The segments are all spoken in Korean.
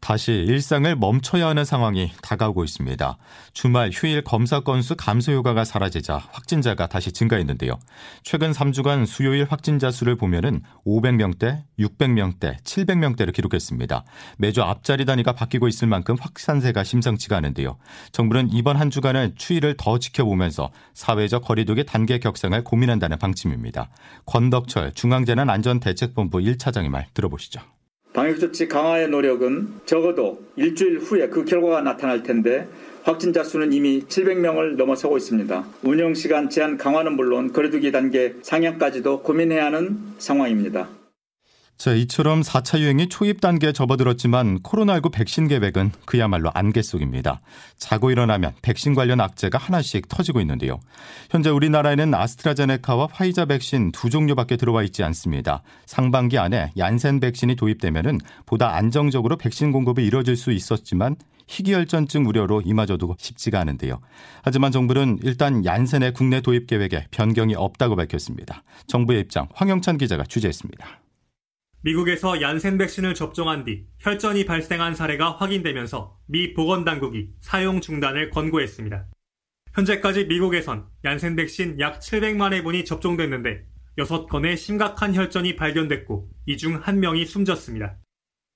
다시 일상을 멈춰야 하는 상황이 다가오고 있습니다. 주말 휴일 검사 건수 감소 효과가 사라지자 확진자가 다시 증가했는데요. 최근 3주간 수요일 확진자 수를 보면은 500명대, 600명대, 700명대를 기록했습니다. 매주 앞자리 단위가 바뀌고 있을 만큼 확산세가 심상치가 않은데요. 정부는 이번 한 주간을 추이를 더 지켜보면서 사회적 거리두기 단계 격상을 고민한다는 방침입니다. 권덕철 중앙재난안전대책본부 1차장의 말 들어보시죠. 방역조치 강화의 노력은 적어도 일주일 후에 그 결과가 나타날 텐데 확진자 수는 이미 700명을 넘어서고 있습니다. 운영시간 제한 강화는 물론 거리두기 단계 상향까지도 고민해야 하는 상황입니다. 자, 이처럼 4차 유행이 초입 단계에 접어들었지만 코로나19 백신 계획은 그야말로 안개 속입니다. 자고 일어나면 백신 관련 악재가 하나씩 터지고 있는데요. 현재 우리나라에는 아스트라제네카와 화이자 백신 두 종류밖에 들어와 있지 않습니다. 상반기 안에 얀센 백신이 도입되면은 보다 안정적으로 백신 공급이 이뤄질 수 있었지만 희귀혈전증 우려로 이마저도 쉽지가 않은데요. 하지만 정부는 일단 얀센의 국내 도입 계획에 변경이 없다고 밝혔습니다. 정부의 입장 황영찬 기자가 취재했습니다. 미국에서 얀센 백신을 접종한 뒤 혈전이 발생한 사례가 확인되면서 미 보건당국이 사용 중단을 권고했습니다. 현재까지 미국에선 얀센 백신 약 700만 회분이 접종됐는데 6건의 심각한 혈전이 발견됐고 이 중 1명이 숨졌습니다.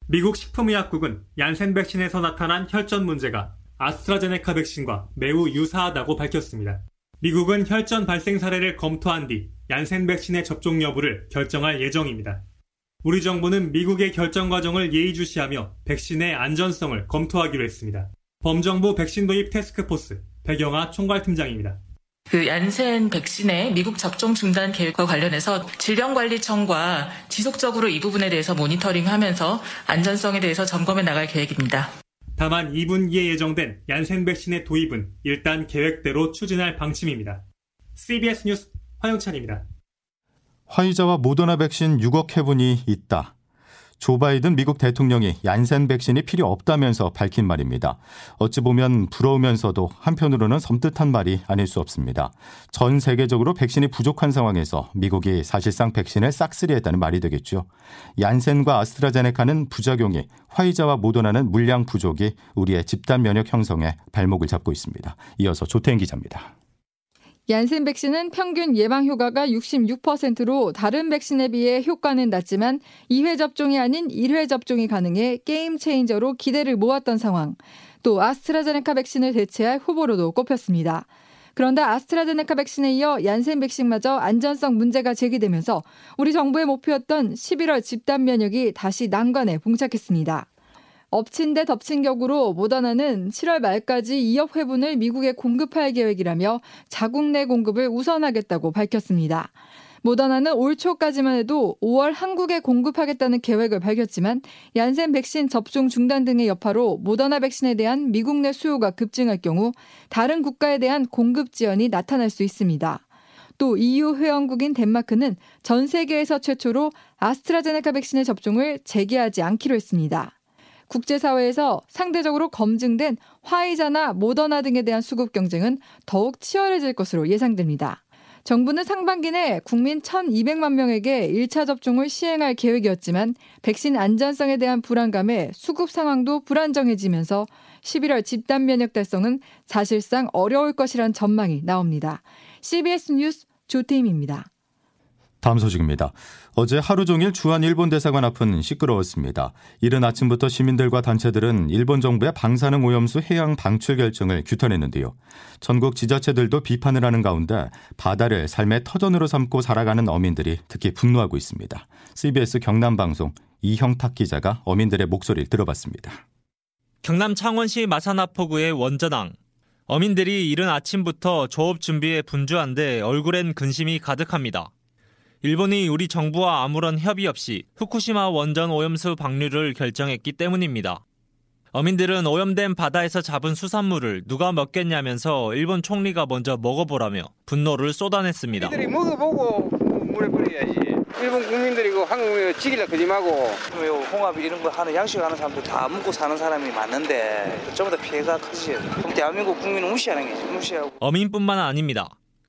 미국 식품의약국은 얀센 백신에서 나타난 혈전 문제가 아스트라제네카 백신과 매우 유사하다고 밝혔습니다. 미국은 혈전 발생 사례를 검토한 뒤 얀센 백신의 접종 여부를 결정할 예정입니다. 우리 정부는 미국의 결정 과정을 예의주시하며 백신의 안전성을 검토하기로 했습니다. 범정부 백신 도입 테스크포스 배경아 총괄팀장입니다. 그 얀센 백신의 미국 접종 중단 계획과 관련해서 질병관리청과 지속적으로 이 부분에 대해서 모니터링하면서 안전성에 대해서 점검해 나갈 계획입니다. 다만 2분기에 예정된 얀센 백신의 도입은 일단 계획대로 추진할 방침입니다. CBS 뉴스 화영찬입니다. 화이자와 모더나 백신 6억 회분이 있다. 조 바이든 미국 대통령이 얀센 백신이 필요 없다면서 밝힌 말입니다. 어찌 보면 부러우면서도 한편으로는 섬뜩한 말이 아닐 수 없습니다. 전 세계적으로 백신이 부족한 상황에서 미국이 사실상 백신을 싹쓸이했다는 말이 되겠죠. 얀센과 아스트라제네카는 부작용이 화이자와 모더나는 물량 부족이 우리의 집단 면역 형성에 발목을 잡고 있습니다. 이어서 조태인 기자입니다. 얀센 백신은 평균 예방 효과가 66%로 다른 백신에 비해 효과는 낮지만 2회 접종이 아닌 1회 접종이 가능해 게임 체인저로 기대를 모았던 상황. 또 아스트라제네카 백신을 대체할 후보로도 꼽혔습니다. 그런데 아스트라제네카 백신에 이어 얀센 백신마저 안전성 문제가 제기되면서 우리 정부의 목표였던 11월 집단 면역이 다시 난관에 봉착했습니다. 엎친 데 덮친 격으로 모더나는 7월 말까지 2억 회분을 미국에 공급할 계획이라며 자국 내 공급을 우선하겠다고 밝혔습니다. 모더나는 올 초까지만 해도 5월 한국에 공급하겠다는 계획을 밝혔지만 얀센 백신 접종 중단 등의 여파로 모더나 백신에 대한 미국 내 수요가 급증할 경우 다른 국가에 대한 공급 지연이 나타날 수 있습니다. 또 EU 회원국인 덴마크는 전 세계에서 최초로 아스트라제네카 백신의 접종을 재개하지 않기로 했습니다. 국제사회에서 상대적으로 검증된 화이자나 모더나 등에 대한 수급 경쟁은 더욱 치열해질 것으로 예상됩니다. 정부는 상반기 내 국민 1,200만 명에게 1차 접종을 시행할 계획이었지만 백신 안전성에 대한 불안감에 수급 상황도 불안정해지면서 11월 집단 면역 달성은 사실상 어려울 것이란 전망이 나옵니다. CBS 뉴스 조태임입니다. 다음 소식입니다. 어제 하루 종일 주한 일본 대사관 앞은 시끄러웠습니다. 이른 아침부터 시민들과 단체들은 일본 정부의 방사능 오염수 해양 방출 결정을 규탄했는데요. 전국 지자체들도 비판을 하는 가운데 바다를 삶의 터전으로 삼고 살아가는 어민들이 특히 분노하고 있습니다. CBS 경남 방송 이형탁 기자가 어민들의 목소리를 들어봤습니다. 경남 창원시 마산하포구의 원전항. 어민들이 이른 아침부터 조업 준비에 분주한데 얼굴엔 근심이 가득합니다. 일본이 우리 정부와 아무런 협의 없이 후쿠시마 원전 오염수 방류를 결정했기 때문입니다. 어민들은 오염된 바다에서 잡은 수산물을 누가 먹겠냐면서 일본 총리가 먼저 먹어보라며 분노를 쏟아냈습니다. 이들이 먹어보고 물에 뿌려야지. 일본 국민들이고 한국 국민을 지기려 그지 마고 홍합 이런 거 하는 양식 하는 사람들 다 먹고 사는 사람이 많은데 전부 다 피해가 크지. 대한민국 국민을 무시하는 게지. 무시하고. 어민뿐만 아닙니다.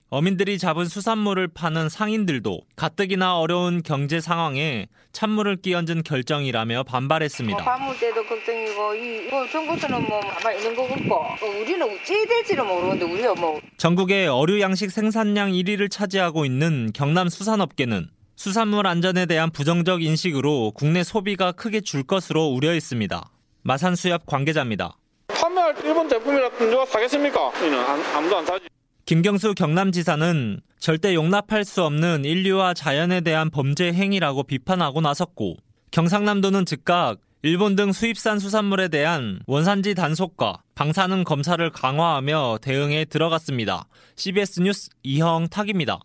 어민들이 잡은 수산물을 파는 상인들도 가뜩이나 어려운 경제 상황에 찬물을 끼얹은 결정이라며 반발했습니다. 뭐 때도 걱정이고 이, 이거 정부에서는 뭐 가만히 있는 거 같고 어, 우리는 어찌 될지는 모르는데 우리가 뭐 전국의 어류 양식 생산량 1위를 차지하고 있는 경남 수산업계는 수산물 안전에 대한 부정적 인식으로 국내 소비가 크게 줄 것으로 우려했습니다. 마산수협 관계자입니다. 판매할 일본 제품이라 누가 사겠습니까? 이는 아무도 안 사지. 김경수 경남지사는 절대 용납할 수 없는 인류와 자연에 대한 범죄 행위라고 비판하고 나섰고 경상남도는 즉각 일본 등 수입산 수산물에 대한 원산지 단속과 방사능 검사를 강화하며 대응에 들어갔습니다. CBS 뉴스 이형 탁입니다.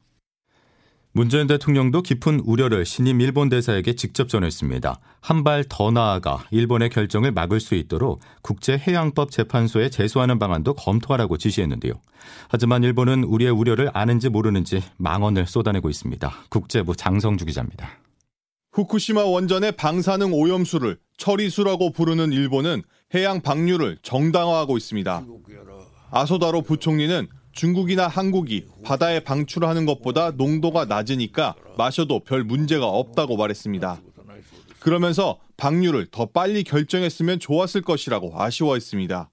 문재인 대통령도 깊은 우려를 신임 일본 대사에게 직접 전했습니다. 한 발 더 나아가 일본의 결정을 막을 수 있도록 국제해양법 재판소에 제소하는 방안도 검토하라고 지시했는데요. 하지만 일본은 우리의 우려를 아는지 모르는지 망언을 쏟아내고 있습니다. 국제부 장성주 기자입니다. 후쿠시마 원전의 방사능 오염수를 처리수라고 부르는 일본은 해양 방류를 정당화하고 있습니다. 아소다로 부총리는 중국이나 한국이 바다에 방출하는 것보다 농도가 낮으니까 마셔도 별 문제가 없다고 말했습니다. 그러면서 방류를 더 빨리 결정했으면 좋았을 것이라고 아쉬워했습니다.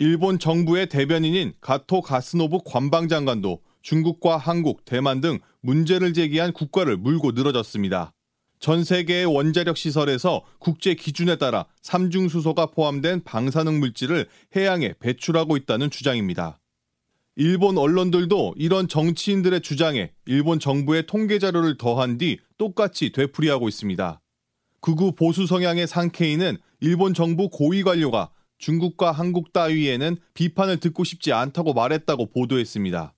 일본 정부의 대변인인 가토 가스노부 관방장관도 중국과 한국, 대만 등 문제를 제기한 국가를 물고 늘어졌습니다. 전 세계의 원자력 시설에서 국제 기준에 따라 삼중수소가 포함된 방사능 물질을 해양에 배출하고 있다는 주장입니다. 일본 언론들도 이런 정치인들의 주장에 일본 정부의 통계 자료를 더한 뒤 똑같이 되풀이하고 있습니다. 극우 보수 성향의 상케이는 일본 정부 고위 관료가 중국과 한국 따위에는 비판을 듣고 싶지 않다고 말했다고 보도했습니다.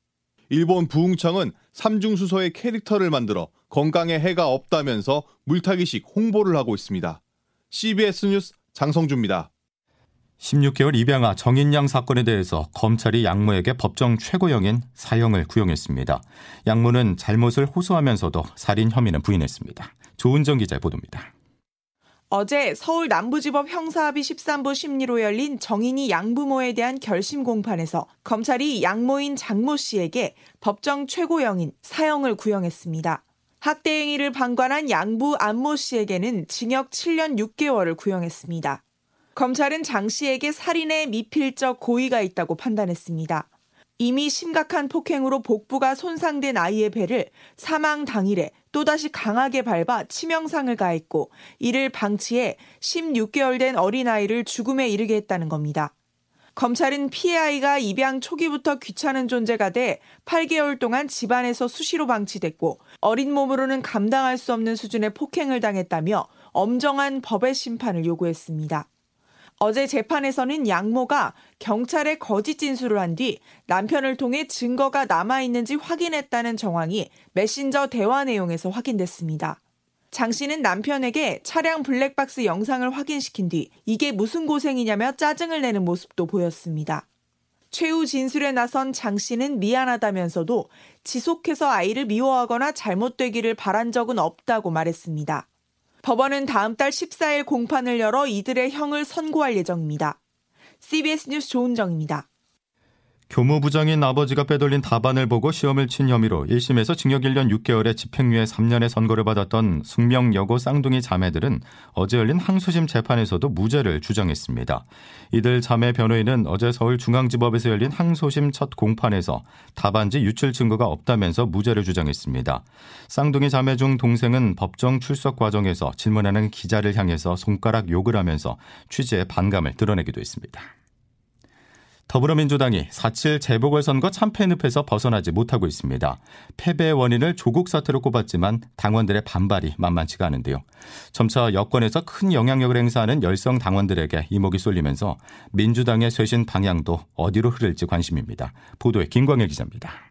일본 부흥청은 삼중수소의 캐릭터를 만들어 건강에 해가 없다면서 물타기식 홍보를 하고 있습니다. CBS 뉴스 장성주입니다. 16개월 입양아 정인양 사건에 대해서 검찰이 양모에게 법정 최고형인 사형을 구형했습니다. 양모는 잘못을 호소하면서도 살인 혐의는 부인했습니다. 조은정 기자의 보도입니다. 어제 서울 남부지법 형사합의 13부 심리로 열린 정인이 양부모에 대한 결심 공판에서 검찰이 양모인 장모 씨에게 법정 최고형인 사형을 구형했습니다. 학대 행위를 방관한 양부 안모 씨에게는 징역 7년 6개월을 구형했습니다. 검찰은 장 씨에게 살인의 미필적 고의가 있다고 판단했습니다. 이미 심각한 폭행으로 복부가 손상된 아이의 배를 사망 당일에 또다시 강하게 밟아 치명상을 가했고 이를 방치해 16개월 된 어린아이를 죽음에 이르게 했다는 겁니다. 검찰은 피해 아이가 입양 초기부터 귀찮은 존재가 돼 8개월 동안 집안에서 수시로 방치됐고 어린 몸으로는 감당할 수 없는 수준의 폭행을 당했다며 엄정한 법의 심판을 요구했습니다. 어제 재판에서는 양모가 경찰에 거짓 진술을 한 뒤 남편을 통해 증거가 남아있는지 확인했다는 정황이 메신저 대화 내용에서 확인됐습니다. 장 씨는 남편에게 차량 블랙박스 영상을 확인시킨 뒤 이게 무슨 고생이냐며 짜증을 내는 모습도 보였습니다. 최후 진술에 나선 장 씨는 미안하다면서도 지속해서 아이를 미워하거나 잘못되기를 바란 적은 없다고 말했습니다. 법원은 다음 달 14일 공판을 열어 이들의 형을 선고할 예정입니다. CBS 뉴스 조은정입니다. 교무부장인 아버지가 빼돌린 다반을 보고 시험을 친 혐의로 1심에서 징역 1년 6개월에 집행유예 3년의 선고를 받았던 숙명 여고 쌍둥이 자매들은 어제 열린 항소심 재판에서도 무죄를 주장했습니다. 이들 자매 변호인은 어제 서울중앙지법에서 열린 항소심 첫 공판에서 다반지 유출 증거가 없다면서 무죄를 주장했습니다. 쌍둥이 자매 중 동생은 법정 출석 과정에서 질문하는 기자를 향해서 손가락 욕을 하면서 취재에 반감을 드러내기도 했습니다. 더불어민주당이 4.7 재보궐선거 참패 늪에서 벗어나지 못하고 있습니다. 패배의 원인을 조국 사태로 꼽았지만 당원들의 반발이 만만치가 않은데요. 점차 여권에서 큰 영향력을 행사하는 열성 당원들에게 이목이 쏠리면서 민주당의 쇄신 방향도 어디로 흐를지 관심입니다. 보도에 김광일 기자입니다.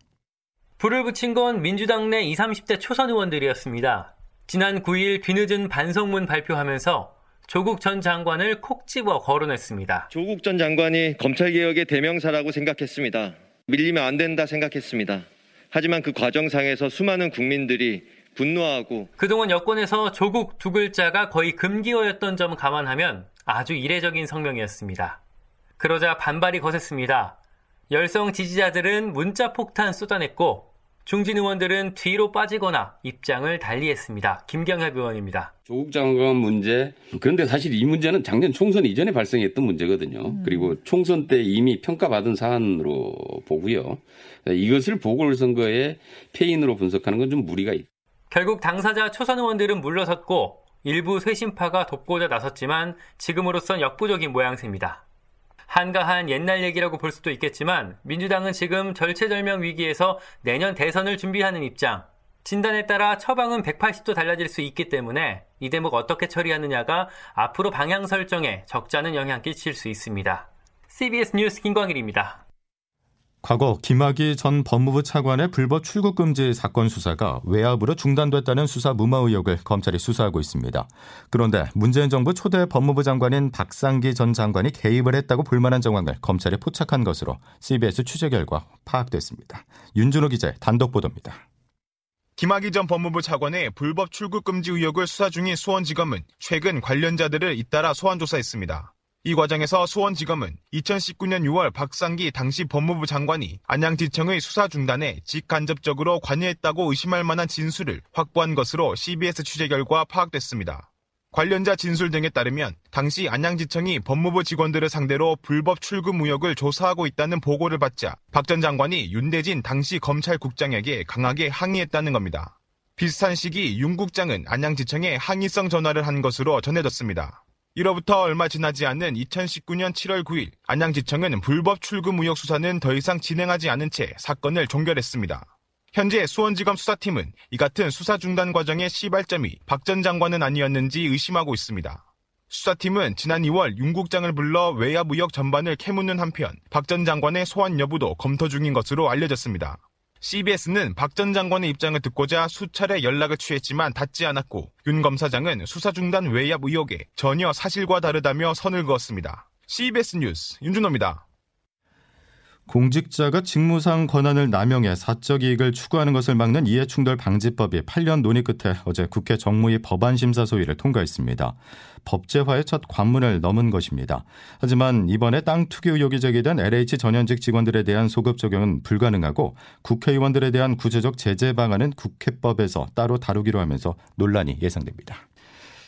불을 붙인 건 민주당 내 20, 30대 초선 의원들이었습니다. 지난 9일 뒤늦은 반성문 발표하면서 조국 전 장관을 콕 집어 거론했습니다. 조국 전 장관이 검찰개혁의 대명사라고 생각했습니다. 밀리면 안 된다 생각했습니다. 하지만 그 과정상에서 수많은 국민들이 분노하고 그동안 여권에서 조국 두 글자가 거의 금기어였던 점 감안하면 아주 이례적인 성명이었습니다. 그러자 반발이 거셌습니다. 열성 지지자들은 문자 폭탄 쏟아냈고 중진 의원들은 뒤로 빠지거나 입장을 달리했습니다. 김경협 의원입니다. 조국 장관 문제 그런데 사실 이 문제는 작년 총선 이전에 발생했던 문제거든요. 음. 그리고 총선 때 이미 평가받은 사안으로 보고요. 이것을 보궐선거의 패인으로 분석하는 건 좀 무리가 있다. 결국 당사자 초선 의원들은 물러섰고 일부 쇄신파가 돕고자 나섰지만 지금으로선 역부족인 모양새입니다. 한가한 옛날 얘기라고 볼 수도 있겠지만 민주당은 지금 절체절명 위기에서 내년 대선을 준비하는 입장. 진단에 따라 처방은 180도 달라질 수 있기 때문에 이 대목 어떻게 처리하느냐가 앞으로 방향 설정에 적잖은 영향 끼칠 수 있습니다. CBS 뉴스 김광일입니다. 과거 김학의 전 법무부 차관의 불법 출국 금지 사건 수사가 외압으로 중단됐다는 수사 무마 의혹을 검찰이 수사하고 있습니다. 그런데 문재인 정부 초대 법무부 장관인 박상기 전 장관이 개입을 했다고 볼만한 정황을 검찰에 포착한 것으로 CBS 취재 결과 파악됐습니다. 윤준호 기자의 단독 보도입니다. 김학의 전 법무부 차관의 불법 출국 금지 의혹을 수사 중인 수원지검은 최근 관련자들을 잇따라 소환 조사했습니다. 이 과정에서 수원지검은 2019년 6월 박상기 당시 법무부 장관이 안양지청의 수사 중단에 직간접적으로 관여했다고 의심할 만한 진술을 확보한 것으로 CBS 취재 결과 파악됐습니다. 관련자 진술 등에 따르면 당시 안양지청이 법무부 직원들을 상대로 불법 출금 의혹을 조사하고 있다는 보고를 받자 박 전 장관이 윤대진 당시 검찰국장에게 강하게 항의했다는 겁니다. 비슷한 시기 윤 국장은 안양지청에 항의성 전화를 한 것으로 전해졌습니다. 이로부터 얼마 지나지 않은 2019년 7월 9일 안양지청은 불법 출금 의혹 수사는 더 이상 진행하지 않은 채 사건을 종결했습니다. 현재 수원지검 수사팀은 이 같은 수사 중단 과정의 시발점이 박 전 장관은 아니었는지 의심하고 있습니다. 수사팀은 지난 2월 윤 국장을 불러 외압 의혹 전반을 캐묻는 한편 박 전 장관의 소환 여부도 검토 중인 것으로 알려졌습니다. CBS는 박 전 장관의 입장을 듣고자 수차례 연락을 취했지만 닿지 않았고 윤 검사장은 수사 중단 외압 의혹에 전혀 사실과 다르다며 선을 그었습니다. CBS 뉴스 윤준호입니다. 공직자가 직무상 권한을 남용해 사적 이익을 추구하는 것을 막는 이해충돌 방지법이 8년 논의 끝에 어제 국회 정무위 법안 심사 소위를 통과했습니다. 법제화의 첫 관문을 넘은 것입니다. 하지만 이번에 땅 투기 의혹이 제기된 LH 전현직 직원들에 대한 소급 적용은 불가능하고 국회의원들에 대한 구체적 제재 방안은 국회법에서 따로 다루기로 하면서 논란이 예상됩니다.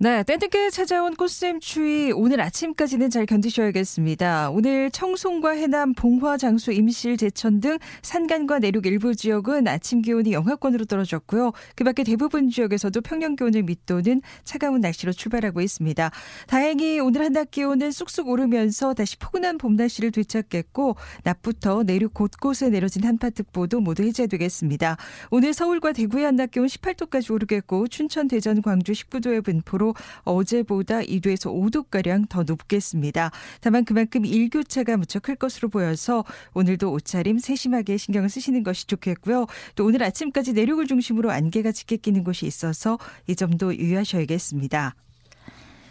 네, 땡땡게 찾아온 꽃샘 추위 오늘 아침까지는 잘 견디셔야겠습니다. 오늘 청송과 해남, 봉화, 장수, 임실, 제천 등 산간과 내륙 일부 지역은 아침 기온이 영하권으로 떨어졌고요. 그밖에 대부분 지역에서도 평년 기온을 밑도는 차가운 날씨로 출발하고 있습니다. 다행히 오늘 한낮 기온은 쑥쑥 오르면서 다시 포근한 봄 날씨를 되찾겠고 낮부터 내륙 곳곳에 내려진 한파특보도 모두 해제되겠습니다. 오늘 서울과 대구의 한낮 기온 18도까지 오르겠고 춘천, 대전, 광주 19도의 분포로 기온으로 어제보다 2도에서 5도가량 더 높겠습니다. 다만 그만큼 일교차가 무척 클 것으로 보여서 오늘도 옷차림 세심하게 신경을 쓰시는 것이 좋겠고요. 또 오늘 아침까지 내륙을 중심으로 안개가 짙게 끼는 곳이 있어서 이 점도 유의하셔야겠습니다.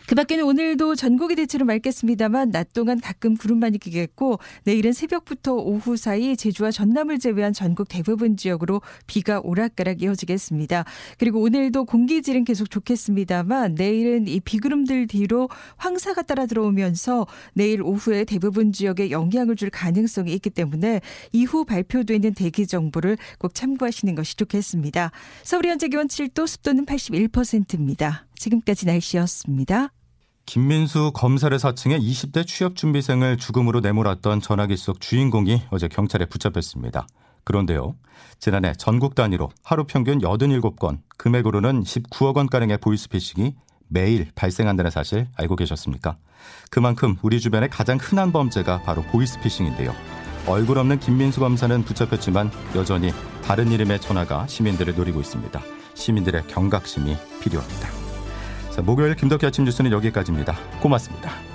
그 밖에는 오늘도 전국이 대체로 맑겠습니다만 낮 동안 가끔 구름만이 끼겠고 내일은 새벽부터 오후 사이 제주와 전남을 제외한 전국 대부분 지역으로 비가 오락가락 이어지겠습니다. 그리고 오늘도 공기질은 계속 좋겠습니다만 내일은 이 비구름들 뒤로 황사가 따라 들어오면서 내일 오후에 대부분 지역에 영향을 줄 가능성이 있기 때문에 이후 발표되는 대기 정보를 꼭 참고하시는 것이 좋겠습니다. 서울 현재 기온 7도 습도는 81%입니다. 지금까지 날씨였습니다. 김민수 검사를 사칭해 20대 취업준비생을 죽음으로 내몰았던 전화기 속 주인공이 어제 경찰에 붙잡혔습니다. 그런데요, 지난해 전국 단위로 하루 평균 87건, 금액으로는 19억 원가량의 보이스피싱이 매일 발생한다는 사실 알고 계셨습니까? 그만큼 우리 주변의 가장 흔한 범죄가 바로 보이스피싱인데요. 얼굴 없는 김민수 검사는 붙잡혔지만 여전히 다른 이름의 전화가 시민들을 노리고 있습니다. 시민들의 경각심이 필요합니다. 자, 목요일 김덕기 아침 뉴스는 여기까지입니다. 고맙습니다.